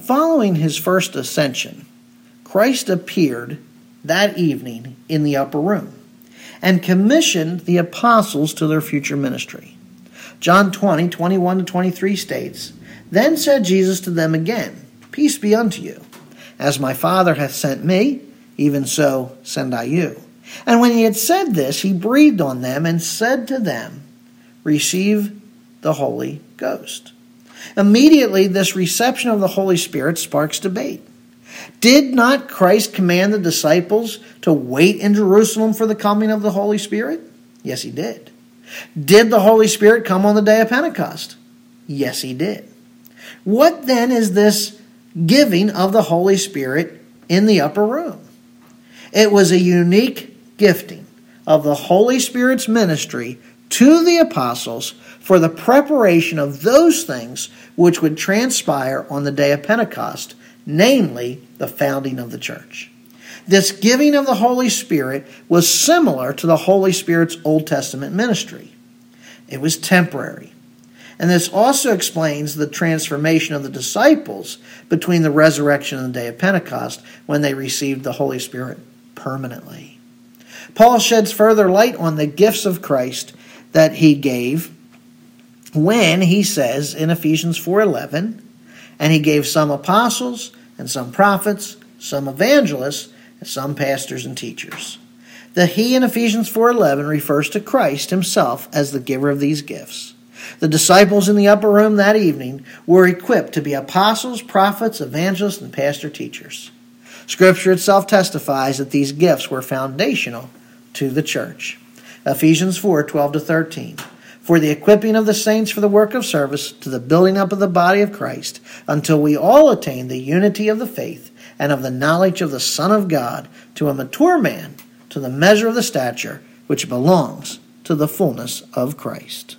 Following his first ascension, Christ appeared that evening in the upper room and commissioned the apostles to their future ministry. John 20, 21 to 23 states, Then said Jesus to them again, Peace be unto you. As my Father hath sent me, even so send I you. And when he had said this, he breathed on them and said to them, Receive the Holy Ghost. Immediately, this reception of the Holy Spirit sparks debate. Did not Christ command the disciples to wait in Jerusalem for the coming of the Holy Spirit? Yes, he did. Did the Holy Spirit come on the day of Pentecost? Yes, he did. What then is this giving of the Holy Spirit in the upper room? It was a unique gifting of the Holy Spirit's ministry to the apostles for the preparation of those things which would transpire on the day of Pentecost, namely the founding of the church. This giving of the Holy Spirit was similar to the Holy Spirit's Old Testament ministry. It was temporary. And this also explains the transformation of the disciples between the resurrection and the day of Pentecost when they received the Holy Spirit permanently. Paul sheds further light on the gifts of Christ that he gave when he says in Ephesians 4:11, and he gave some apostles and some prophets, some evangelists, and some pastors and teachers. The he in Ephesians 4:11 refers to Christ himself as the giver of these gifts. The disciples in the upper room that evening were equipped to be apostles, prophets, evangelists, and pastor teachers. Scripture itself testifies that these gifts were foundational to the church. Ephesians 4:12 to 13 for the equipping of the saints for the work of service to the building up of the body of Christ until we all attain the unity of the faith and of the knowledge of the Son of God to a mature man to the measure of the stature which belongs to the fullness of Christ.